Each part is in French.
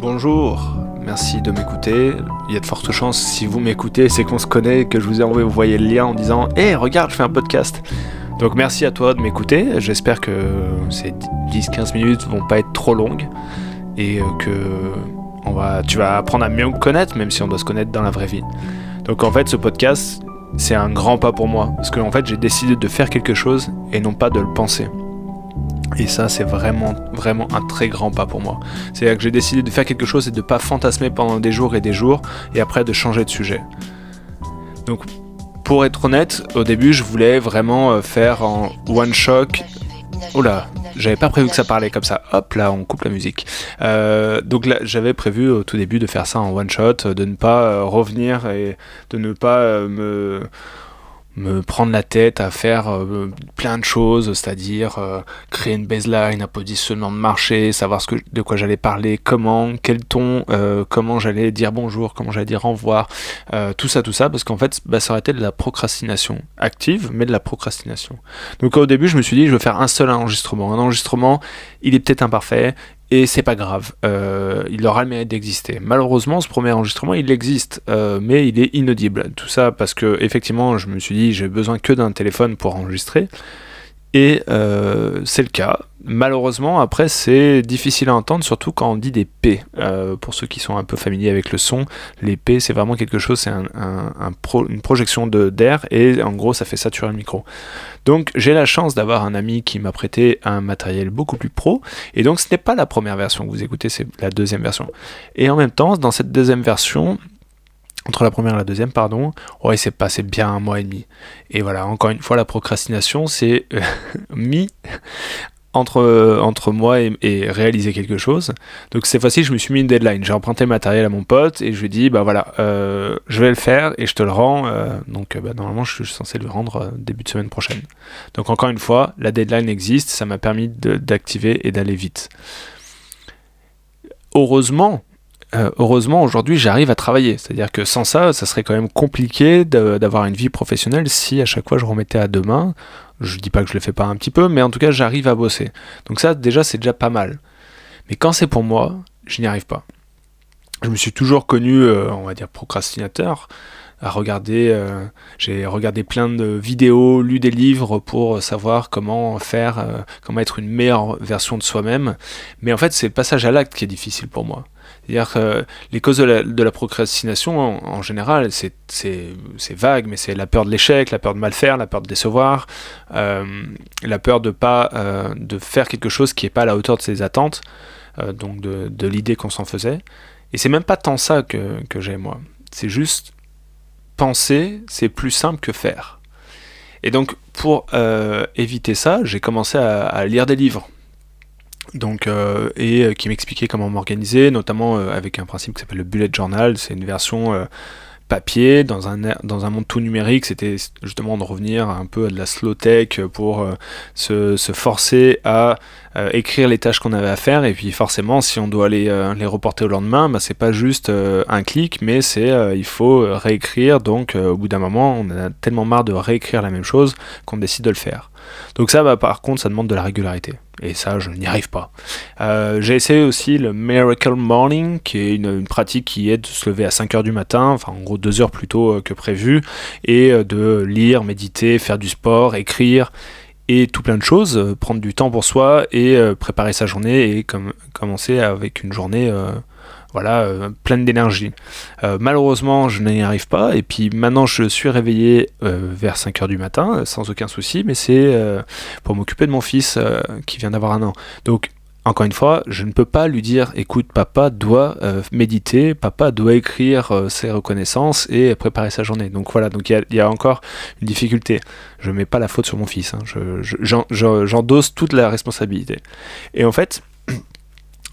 Bonjour, merci de m'écouter. Il y a de fortes chances, si vous m'écoutez, c'est qu'on se connaît, que je vous ai envoyé le lien en disant Hé, regarde, je fais un podcast. Donc merci à toi de m'écouter. J'espère que ces 10-15 minutes vont pas être trop longues et que on va, tu vas apprendre à mieux me connaître, même si on doit se connaître dans la vraie vie. Donc en fait, ce podcast, c'est un grand pas pour moi parce que en fait, j'ai décidé de faire quelque chose et non pas de le penser. Et ça, c'est vraiment, vraiment un très grand pas pour moi. C'est-à-dire que j'ai décidé de faire quelque chose et de ne pas fantasmer pendant des jours et des jours, et après de changer de sujet. Donc, pour être honnête, au début, je voulais vraiment euh, faire en one shot. Oula, j'avais pas prévu que ça parlait comme ça. Hop là, on coupe la musique. Euh, donc là, j'avais prévu au tout début de faire ça en one shot, de ne pas euh, revenir et de ne pas me me prendre la tête à faire euh, plein de choses, c'est-à-dire euh, créer une baseline, un positionnement de marché, savoir ce que, de quoi j'allais parler, comment, quel ton, euh, comment j'allais dire bonjour, comment j'allais dire au revoir, tout ça, tout ça, parce qu'en fait, bah, ça aurait été de la procrastination active, mais de la procrastination. Donc au début, je me suis dit, je vais faire un seul enregistrement. Un enregistrement, il est peut-être imparfait, et c'est pas grave, euh, il aura le mérite d'exister. Malheureusement, ce premier enregistrement, il existe, euh, mais il est inaudible. Tout ça parce que, effectivement, je me suis dit, j'ai besoin que d'un téléphone pour enregistrer. Et euh, c'est le cas. Malheureusement, après, c'est difficile à entendre, surtout quand on dit des P. Euh, pour ceux qui sont un peu familiers avec le son, les P, c'est vraiment quelque chose, c'est un, une projection d'air, et en gros, ça fait saturer le micro. Donc, j'ai la chance d'avoir un ami qui m'a prêté un matériel beaucoup plus pro, et donc ce n'est pas la première version que vous écoutez, c'est la deuxième version. Et en même temps, dans cette deuxième version, entre la première et la deuxième, pardon, ouais, c'est passé bien un mois et demi. Et voilà, encore une fois, la procrastination, c'est euh, mis entre, entre moi et, réaliser quelque chose. Donc cette fois-ci, je me suis mis une deadline. J'ai emprunté le matériel à mon pote et je lui ai dit, bah voilà, euh, je vais le faire et je te le rends. Euh, donc bah, normalement, je suis censé le rendre début de semaine prochaine. Donc encore une fois, la deadline existe, ça m'a permis d'activer et d'aller vite. Heureusement, euh, heureusement, aujourd'hui, j'arrive à travailler. C'est-à-dire que sans ça, ça serait quand même compliqué d'avoir une vie professionnelle si à chaque fois je remettais à demain. Je dis pas que je le fais pas un petit peu, mais en tout cas, j'arrive à bosser. Donc ça, déjà, c'est déjà pas mal. Mais quand c'est pour moi, je n'y arrive pas. Je me suis toujours connu, euh, on va dire, procrastinateur à regarder. Euh, j'ai regardé plein de vidéos, lu des livres pour savoir comment faire, comment être une meilleure version de soi-même. Mais en fait, c'est le passage à l'acte qui est difficile pour moi. C'est-à-dire que les causes de la, procrastination, en, général, c'est vague, mais c'est la peur de l'échec, la peur de mal faire, la peur de décevoir, euh, la peur de pas euh, de faire quelque chose qui n'est pas à la hauteur de ses attentes, euh, donc de, l'idée qu'on s'en faisait. Et c'est même pas tant ça que, j'ai moi. C'est juste penser, c'est plus simple que faire. Et donc pour éviter ça, j'ai commencé à lire des livres donc, euh, et euh, qui m'expliquait comment m'organiser, notamment euh, avec un principe qui s'appelle le bullet journal. C'est une version papier dans un, dans un monde tout numérique. C'était justement de revenir un peu à de la slow tech pour se, se, forcer à écrire les tâches qu'on avait à faire. Et puis forcément, si on doit les, les reporter au lendemain, bah, c'est pas juste un clic, mais c'est il faut réécrire. Donc, au bout d'un moment, on a tellement marre de réécrire la même chose qu'on décide de le faire. Donc ça, bah, par contre, ça demande de la régularité. Et ça, je n'y arrive pas. Euh, j'ai essayé aussi le Miracle Morning, qui est une, pratique qui aide de se lever à 5h du matin, enfin en gros 2 heures plus tôt euh, que prévu, et euh, de lire, méditer, faire du sport, écrire, et tout plein de choses, prendre du temps pour soi et préparer sa journée et commencer avec une journée voilà, euh, pleine d'énergie. Euh, malheureusement, je n'y arrive pas, et puis maintenant je suis réveillé euh, vers 5h du matin, sans aucun souci, mais c'est pour m'occuper de mon fils qui vient d'avoir un an. Donc, encore une fois, je ne peux pas lui dire, écoute, papa doit méditer, papa doit écrire ses reconnaissances et préparer sa journée. Donc voilà, donc il y, a encore une difficulté. Je ne mets pas la faute sur mon fils, hein. j'endosse toute la responsabilité. Et en fait,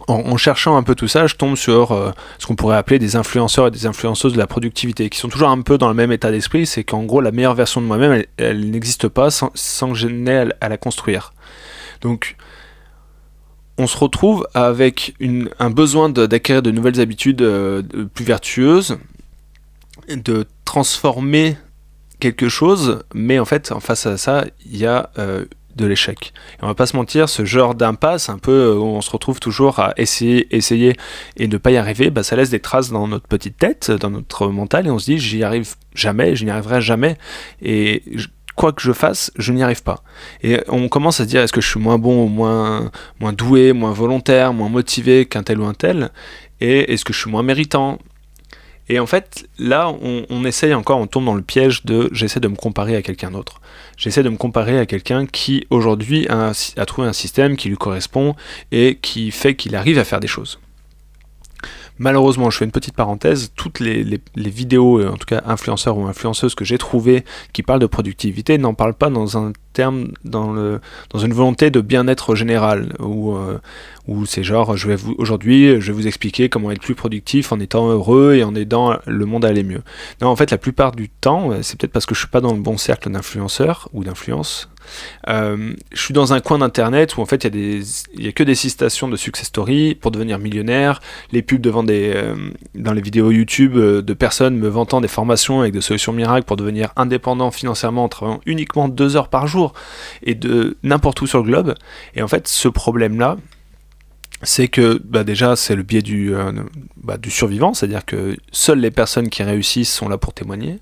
en, cherchant un peu tout ça, je tombe sur euh, ce qu'on pourrait appeler des influenceurs et des influenceuses de la productivité, qui sont toujours un peu dans le même état d'esprit, c'est qu'en gros la meilleure version de moi-même, elle, n'existe pas sans, que je n'ai à, la construire. Donc on se retrouve avec un besoin d'acquérir de, nouvelles habitudes euh, plus vertueuses, de transformer quelque chose, mais en fait, en face à ça, il y a euh, de l'échec. Et on va pas se mentir, ce genre d'impasse, un peu où on se retrouve toujours à essayer, essayer et ne pas y arriver, bah, ça laisse des traces dans notre petite tête, dans notre mental, et on se dit j'y arrive jamais, je n'y arriverai jamais, et quoi que je fasse, je n'y arrive pas. Et on commence à se dire est-ce que je suis moins bon moins, moins doué, moins volontaire, moins motivé qu'un tel ou un tel, et est-ce que je suis moins méritant? Et en fait, là, on, essaye encore, on tombe dans le piège de j'essaie de me comparer à quelqu'un d'autre. J'essaie de me comparer à quelqu'un qui aujourd'hui a, trouvé un système qui lui correspond et qui fait qu'il arrive à faire des choses. Malheureusement, je fais une petite parenthèse, toutes les, vidéos, euh, en tout cas influenceurs ou influenceuses que j'ai trouvées qui parlent de productivité n'en parlent pas dans un terme, dans, le, dans une volonté de bien-être général, où, euh, où c'est genre, je vais vous, aujourd'hui, je vais vous expliquer comment être plus productif en étant heureux et en aidant le monde à aller mieux. Non, en fait, la plupart du temps, euh, c'est peut-être parce que je suis pas dans le bon cercle d'influenceurs ou d'influence, euh, je suis dans un coin d'internet où en fait il y, y, a que des citations de success story pour devenir millionnaire, les pubs devant des, dans les vidéos YouTube de personnes me vantant des formations avec des solutions miracles pour devenir indépendant financièrement en travaillant uniquement deux heures par jour et de n'importe où sur le globe. Et en fait ce problème là, c'est que bah déjà c'est le biais du, bah, du survivant, c'est-à-dire que seules les personnes qui réussissent sont là pour témoigner,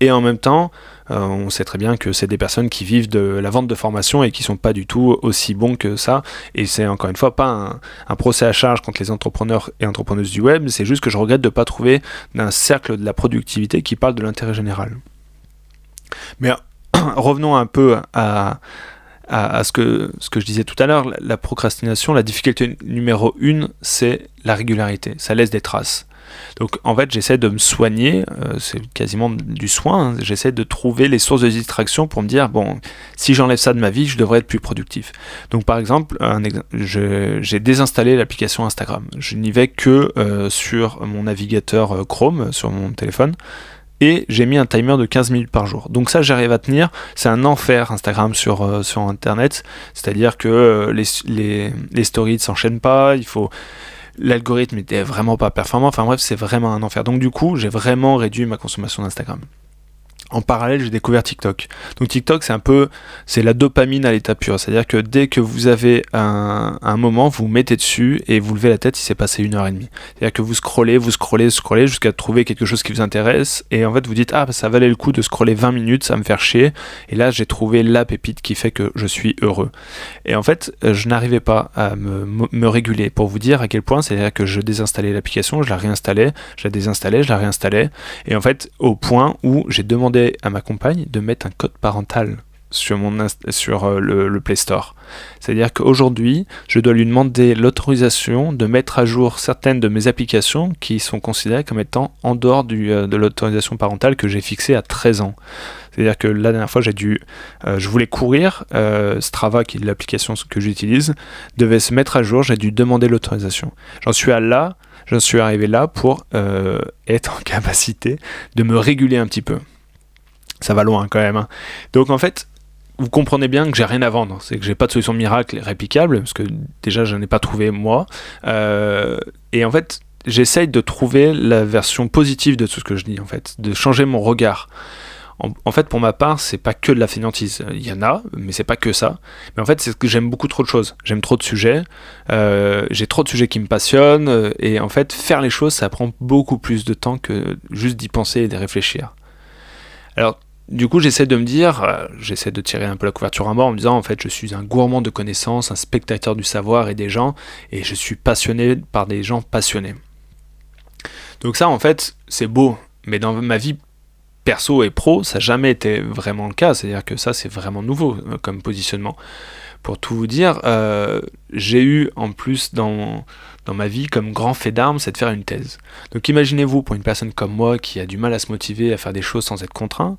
et en même temps euh, on sait très bien que c'est des personnes qui vivent de la vente de formation et qui sont pas du tout aussi bons que ça. Et c'est encore une fois pas un, procès à charge contre les entrepreneurs et entrepreneuses du web, c'est juste que je regrette de ne pas trouver un cercle de la productivité qui parle de l'intérêt général. Mais revenons un peu à, à, ce, que, ce que je disais tout à l'heure, la procrastination, la difficulté numéro une, c'est la régularité. Ça laisse des traces. Donc en fait, j'essaie de me soigner, euh, c'est quasiment du soin, hein. j'essaie de trouver les sources de distraction pour me dire, bon, si j'enlève ça de ma vie, je devrais être plus productif. Donc par exemple, j'ai désinstallé l'application Instagram. Je n'y vais que euh, sur mon navigateur euh, Chrome, sur mon téléphone et j'ai mis un timer de 15 minutes par jour. Donc ça, j'arrive à tenir. C'est un enfer Instagram sur, sur Internet. C'est-à-dire que les, les, les, stories ne s'enchaînent pas. Il faut, l'algorithme était vraiment pas performant. Enfin bref, c'est vraiment un enfer. Donc du coup, j'ai vraiment réduit ma consommation d'Instagram en parallèle, j'ai découvert TikTok. Donc TikTok, c'est un peu, c'est la dopamine à l'état pur. C'est-à-dire que dès que vous avez un, moment, vous mettez dessus et vous levez la tête, il s'est passé une heure et demie. C'est-à-dire que vous scrollez, vous scrollez, scrollez jusqu'à trouver quelque chose qui vous intéresse et en fait vous dites ah bah, ça valait le coup de scroller 20 minutes, ça va me faire chier. Et là j'ai trouvé la pépite qui fait que je suis heureux. Et en fait, euh, je n'arrivais pas à me, me, réguler. Pour vous dire à quel point, c'est-à-dire que je désinstallais l'application, je la réinstallais, je la désinstallais, je la réinstallais. Et en fait, au point où j'ai demandé à ma compagne de mettre un code parental sur, mon sur euh, le, Play Store. C'est-à-dire qu'aujourd'hui, je dois lui demander l'autorisation de mettre à jour certaines de mes applications qui sont considérées comme étant en dehors du, euh, de l'autorisation parentale que j'ai fixée à 13 ans. C'est-à-dire que la dernière fois, j'ai dû, euh, je voulais courir, Strava, qui est l'application que j'utilise, devait se mettre à jour, j'ai dû demander l'autorisation. J'en suis à là, j'en suis arrivé là pour être en capacité de me réguler un petit peu ça va loin quand même. Hein. Donc en fait, vous comprenez bien que j'ai rien à vendre. C'est que j'ai pas de solution miracle réplicable, parce que déjà je n'en ai pas trouvé moi. Euh, et en fait, j'essaye de trouver la version positive de tout ce que je dis, en fait, de changer mon regard. En, fait, pour ma part, c'est pas que de la fainéantise. Il y en a, mais c'est pas que ça. Mais en fait, c'est que j'aime beaucoup trop de choses. J'aime trop de sujets. Euh, j'ai trop de sujets qui me passionnent. Et en fait, faire les choses, ça prend beaucoup plus de temps que juste d'y penser et d'y réfléchir. Alors, du coup, j'essaie de me dire, euh, j'essaie de tirer un peu la couverture à mort en me disant, en fait, je suis un gourmand de connaissances, un spectateur du savoir et des gens, et je suis passionné par des gens passionnés. Donc ça, en fait, c'est beau, mais dans ma vie perso et pro, ça n'a jamais été vraiment le cas, c'est-à-dire que ça, c'est vraiment nouveau euh, comme positionnement. Pour tout vous dire, euh, j'ai eu en plus dans, dans ma vie comme grand fait d'armes, c'est de faire une thèse. Donc imaginez-vous, pour une personne comme moi qui a du mal à se motiver à faire des choses sans être contraint,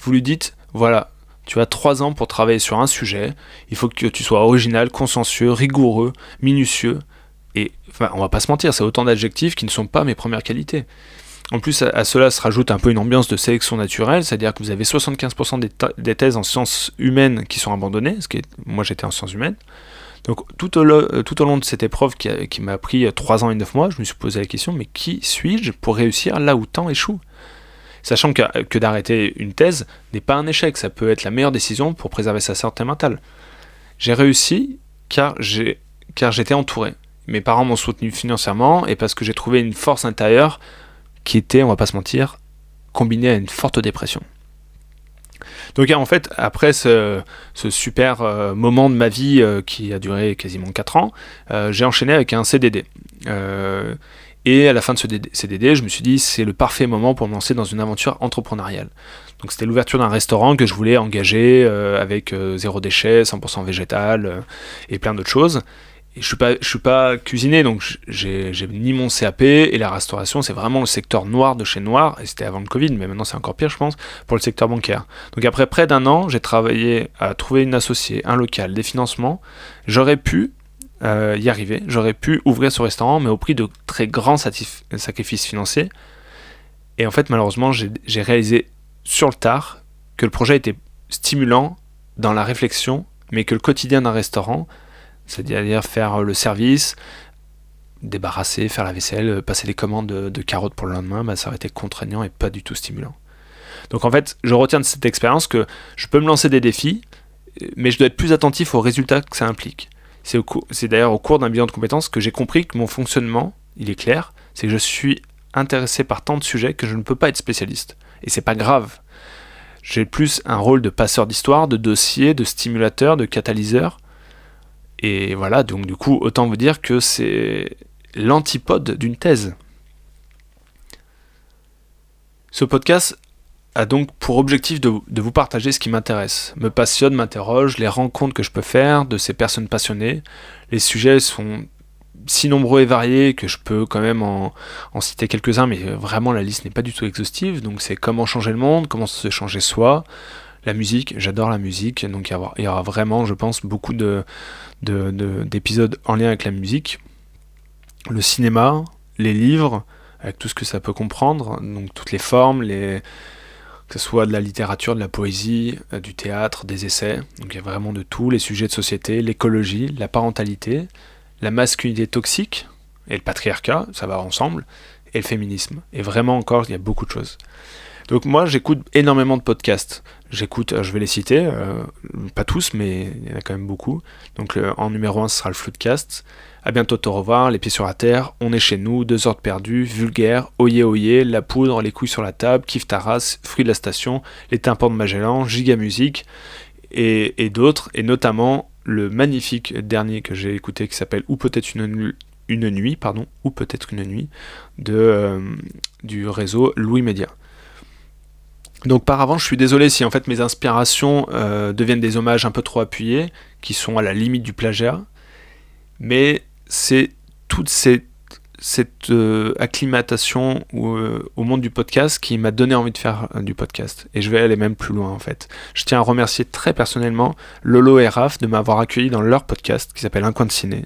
vous lui dites, voilà, tu as trois ans pour travailler sur un sujet, il faut que tu sois original, consciencieux, rigoureux, minutieux, et enfin, on va pas se mentir, c'est autant d'adjectifs qui ne sont pas mes premières qualités. En plus, à, cela se rajoute un peu une ambiance de sélection naturelle, c'est-à-dire que vous avez 75% des, thèses en sciences humaines qui sont abandonnées, ce qui est, moi j'étais en sciences humaines. Donc tout au, euh, long de cette épreuve qui, m'a pris 3 ans et 9 mois, je me suis posé la question, mais qui suis-je pour réussir là où tant échoue? Sachant que, d'arrêter une thèse n'est pas un échec, ça peut être la meilleure décision pour préserver sa santé mentale. J'ai réussi car j'étais entouré. Mes parents m'ont soutenu financièrement et parce que j'ai trouvé une force intérieure qui était, on va pas se mentir, combinée à une forte dépression. Donc en fait, après ce, super euh, moment de ma vie euh, qui a duré quasiment 4 ans, euh, j'ai enchaîné avec un CDD. et à la fin de ce CDD, je me suis dit c'est le parfait moment pour me lancer dans une aventure entrepreneuriale. Donc c'était l'ouverture d'un restaurant que je voulais engager avec zéro déchet, 100% végétal et plein d'autres choses je suis suis pas cuisinier, donc j'ai ni mon CAP et la restauration, c'est vraiment le secteur noir de chez noir. Et c'était avant le Covid, mais maintenant c'est encore pire, je pense, pour le secteur bancaire. Donc après près d'un an, j'ai travaillé à trouver une associée, un local, des financements. J'aurais pu euh, y arriver, j'aurais pu ouvrir ce restaurant, mais au prix de très grands sacrifices financiers. Et en fait, malheureusement, j'ai réalisé sur le tard que le projet était stimulant dans la réflexion, mais que le quotidien d'un restaurant c'est-à-dire faire le service, débarrasser, faire la vaisselle, passer les commandes de, carottes pour le lendemain, bah, ça aurait été contraignant et pas du tout stimulant. Donc en fait, je retiens de cette expérience que je peux me lancer des défis, mais je dois être plus attentif aux résultats que ça implique. C'est d'ailleurs au cours d'un bilan de compétences que j'ai compris que mon fonctionnement, il est clair, c'est que je suis intéressé par tant de sujets que je ne peux pas être spécialiste. Et c'est pas grave. J'ai plus un rôle de passeur d'histoire, de dossier, de stimulateur, de catalyseur, et voilà, donc du coup, autant vous dire que c'est l'antipode d'une thèse. Ce podcast a donc pour objectif de, vous partager ce qui m'intéresse, me passionne, m'interroge, les rencontres que je peux faire de ces personnes passionnées. Les sujets sont si nombreux et variés que je peux quand même en, citer quelques-uns, mais vraiment la liste n'est pas du tout exhaustive. Donc c'est comment changer le monde, comment se changer soi, la musique, j'adore la musique, donc il y, aura, vraiment, je pense, beaucoup de, d'épisodes en lien avec la musique. Le cinéma, les livres, avec tout ce que ça peut comprendre, donc toutes les formes, les, que ce soit de la littérature, de la poésie, euh, du théâtre, des essais. Donc il y a vraiment de tout, les sujets de société, l'écologie, la parentalité, la masculinité toxique et le patriarcat, ça va ensemble, et le féminisme. Et vraiment encore, il y a beaucoup de choses. Donc moi, j'écoute énormément de podcasts. J'écoute, euh, je vais les citer, euh, pas tous, mais il y en a quand même beaucoup. Donc en numéro 1, ce sera le Floodcast. À bientôt, au revoir, les pieds sur la terre, on est chez nous, deux heures perdues, vulgaire, oyé oyé, la poudre, les couilles sur la table, kiff taras, fruit de la station, les tympans de Magellan, giga musique et, d'autres, et notamment le magnifique dernier que j'ai écouté qui s'appelle Ou peut-être une, une nuit, pardon, ou peut-être une nuit, de, euh, du réseau Louis Média. Donc par avant, je suis désolé si en fait mes inspirations euh, deviennent des hommages un peu trop appuyés, qui sont à la limite du plagiat, mais c'est toute cette, euh, acclimatation euh, au, monde du podcast qui m'a donné envie de faire du podcast. Et je vais aller même plus loin en fait. Je tiens à remercier très personnellement Lolo et Raph de m'avoir accueilli dans leur podcast qui s'appelle Un coin de ciné,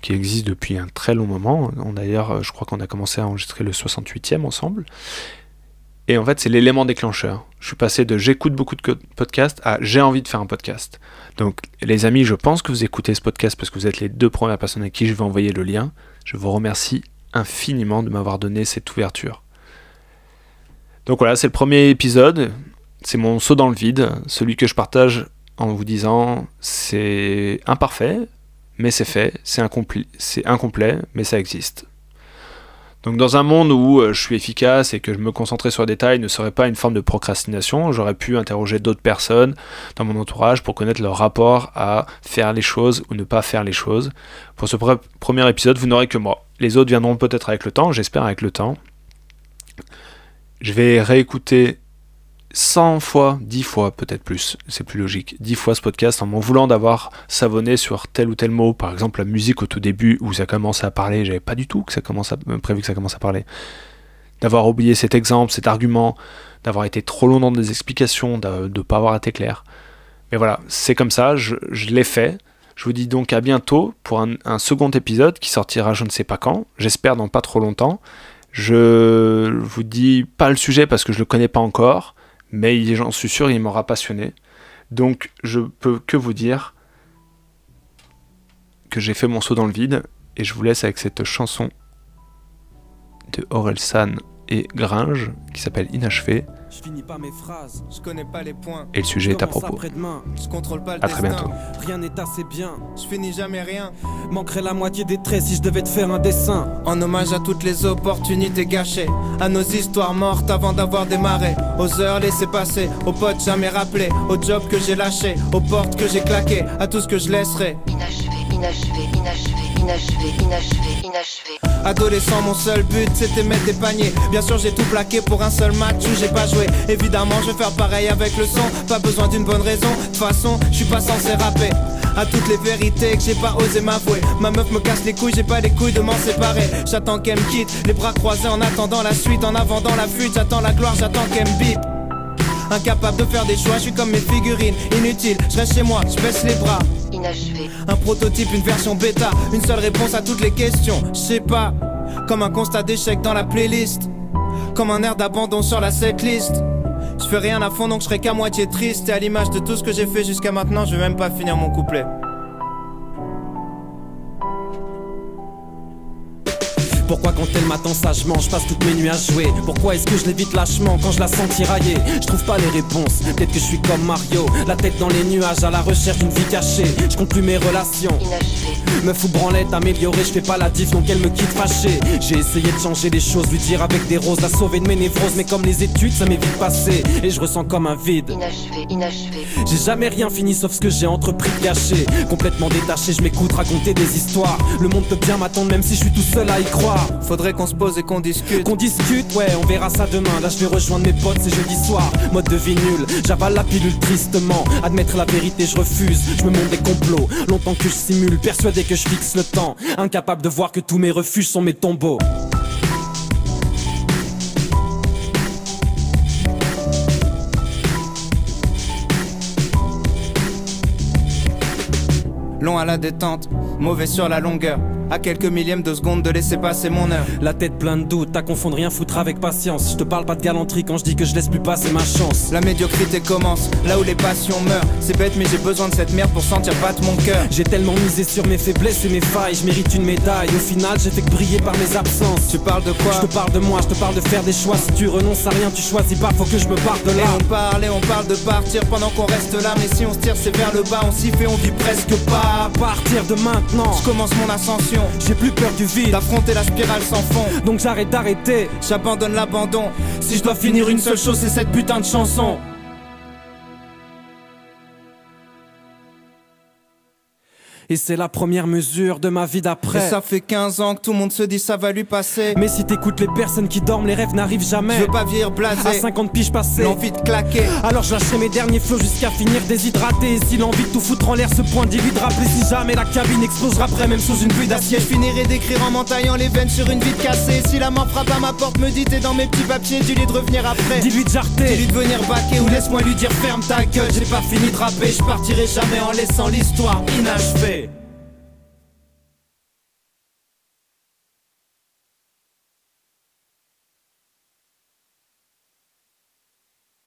qui existe depuis un très long moment. D'ailleurs, je crois qu'on a commencé à enregistrer le 68e ensemble. Et en fait, c'est l'élément déclencheur. Je suis passé de j'écoute beaucoup de podcasts à j'ai envie de faire un podcast. Donc, les amis, je pense que vous écoutez ce podcast parce que vous êtes les deux premières personnes à qui je vais envoyer le lien. Je vous remercie infiniment de m'avoir donné cette ouverture. Donc voilà, c'est le premier épisode. C'est mon saut dans le vide, celui que je partage en vous disant c'est imparfait, mais c'est fait, c'est incomplet, mais ça existe. Donc dans un monde où euh, je suis efficace et que je me concentrais sur les détails ne serait pas une forme de procrastination, j'aurais pu interroger d'autres personnes dans mon entourage pour connaître leur rapport à faire les choses ou ne pas faire les choses. Pour ce premier épisode, vous n'aurez que moi. Les autres viendront peut-être avec le temps, j'espère avec le temps. Je vais réécouter 100 fois, 10 fois, peut-être plus, c'est plus logique, 10 fois ce podcast en m'en voulant d'avoir savonné sur tel ou tel mot. Par exemple, la musique au tout début où ça commençait à parler, j'avais pas du tout que ça commence à, euh, prévu que ça commence à parler. D'avoir oublié cet exemple, cet argument, d'avoir été trop long dans des explications, de ne pas avoir été clair. Mais voilà, c'est comme ça, je, l'ai fait. Je vous dis donc à bientôt pour un, un, second épisode qui sortira je ne sais pas quand, j'espère dans pas trop longtemps. Je vous dis pas le sujet parce que je le connais pas encore mais j'en suis sûr, il m'aura passionné. Donc je peux que vous dire que j'ai fait mon saut dans le vide, et je vous laisse avec cette chanson de Aurel San et Gringe, qui s'appelle Inachevé. Je finis pas mes phrases, je connais pas les points. Et le sujet est à propos. Je contrôle pas le À très destin. bientôt. rien n'est assez bien. Je finis jamais rien. Manquerait la moitié des traits si je devais te faire un dessin. En hommage à toutes les opportunités gâchées, à nos histoires mortes avant d'avoir démarré, aux heures laissées passer, aux potes jamais rappelés, aux jobs que j'ai lâchés, aux portes que j'ai claquées, à tout ce que je laisserai. Inachevé, inachevé, inachevé, inachevé, inachevé, inachevé. Adolescent, mon seul but c'était mettre des paniers. Bien sûr, j'ai tout plaqué pour un seul match où j'ai pas joué. Évidemment, je vais faire pareil avec le son. Pas besoin d'une bonne raison. De toute façon, je suis pas censé rapper. À toutes les vérités que j'ai pas osé m'avouer. Ma meuf me casse les couilles, j'ai pas les couilles de m'en séparer. J'attends qu'elle me quitte, les bras croisés en attendant la suite. En avant dans la fuite, j'attends la gloire, j'attends qu'elle me bip. Incapable de faire des choix, je suis comme mes figurines, inutile. Je reste chez moi, je baisse les bras. Un prototype, une version bêta, une seule réponse à toutes les questions. Je sais pas, comme un constat d'échec dans la playlist, comme un air d'abandon sur la setlist. Je fais rien à fond donc je serai qu'à moitié triste. Et à l'image de tout ce que j'ai fait jusqu'à maintenant, je vais même pas finir mon couplet. Pourquoi quand elle m'attend sagement, je passe toutes mes nuits à jouer. Pourquoi est-ce que je l'évite lâchement quand je la sens tirailler? Je trouve pas les réponses, peut-être que je suis comme Mario La tête dans les nuages à la recherche d'une vie cachée. Je compte plus mes relations Me fous branlette, améliorée, je fais pas la diff donc elle me quitte fâchée J'ai essayé de changer les choses, lui dire avec des roses, la sauver de mes névroses Mais comme les études ça m'est vite passé et je ressens comme un vide inachevé, inachevé. j'ai jamais rien fini sauf ce que j'ai entrepris de gâcher Complètement détaché, je m'écoute raconter des histoires Le monde peut bien m'attendre même si je suis tout seul à y croire Faudrait qu'on se pose et qu'on discute. Qu'on discute, ouais, on verra ça demain. Là, je vais rejoindre mes potes, c'est jeudi soir. Mode de vie nul, j'avale la pilule tristement. Admettre la vérité, je refuse. Je me montre des complots. Longtemps que je simule, persuadé que je fixe le temps. Incapable de voir que tous mes refuges sont mes tombeaux. Long à la détente, mauvais sur la longueur. À quelques millièmes de seconde de laisser passer mon heure. La tête pleine de doutes, t'as confondre rien foutre avec patience. Je te parle pas de galanterie quand je dis que je laisse plus passer ma chance. La médiocrité commence, là où les passions meurent. C'est bête, mais j'ai besoin de cette merde pour sentir battre mon cœur. J'ai tellement misé sur mes faiblesses et mes failles, je mérite une médaille. Au final, j'ai fait que briller par mes absences. Tu parles de quoi? Je te parle de moi, je te parle de faire des choix. Si tu renonces à rien, tu choisis pas, faut que je me parte de Et là. on parle et on parle de partir pendant qu'on reste là Mais si on se tire c'est vers le bas, on s'y fait, on vit presque pas À partir de maintenant, Je commence mon ascension, j'ai plus peur du vide. d'affronter la spirale sans fond Donc j'arrête d'arrêter. J'abandonne l'abandon Si je dois finir une seule chose c'est cette putain de chanson Et c'est la première mesure de ma vie Et d'après. ça fait 15 ans que tout le monde se dit ça va lui passer Mais si t'écoutes les personnes qui dorment, les rêves n'arrivent Je jamais. veux pas vieillir À blasé 50 piges passées. L'envie de claquer Alors je lâcherai mes derniers flots jusqu'à finir déshydraté. Et si l'envie de tout foutre en l'air se pointe, dis-lui de rappeler si jamais la cabine explosera après, même sous une pluie d'acier. je finirai d'écrire en m'entaillant les veines sur une vie cassée Si la mort frappe à ma porte me dit t'es dans mes petits papiers Dis-lui de revenir après Dis-lui de jarter. Dis-lui de venir baquer ou laisse-moi lui dire ferme ta gueule J'ai pas fini de rapper, je partirai jamais en laissant l'histoire inachevée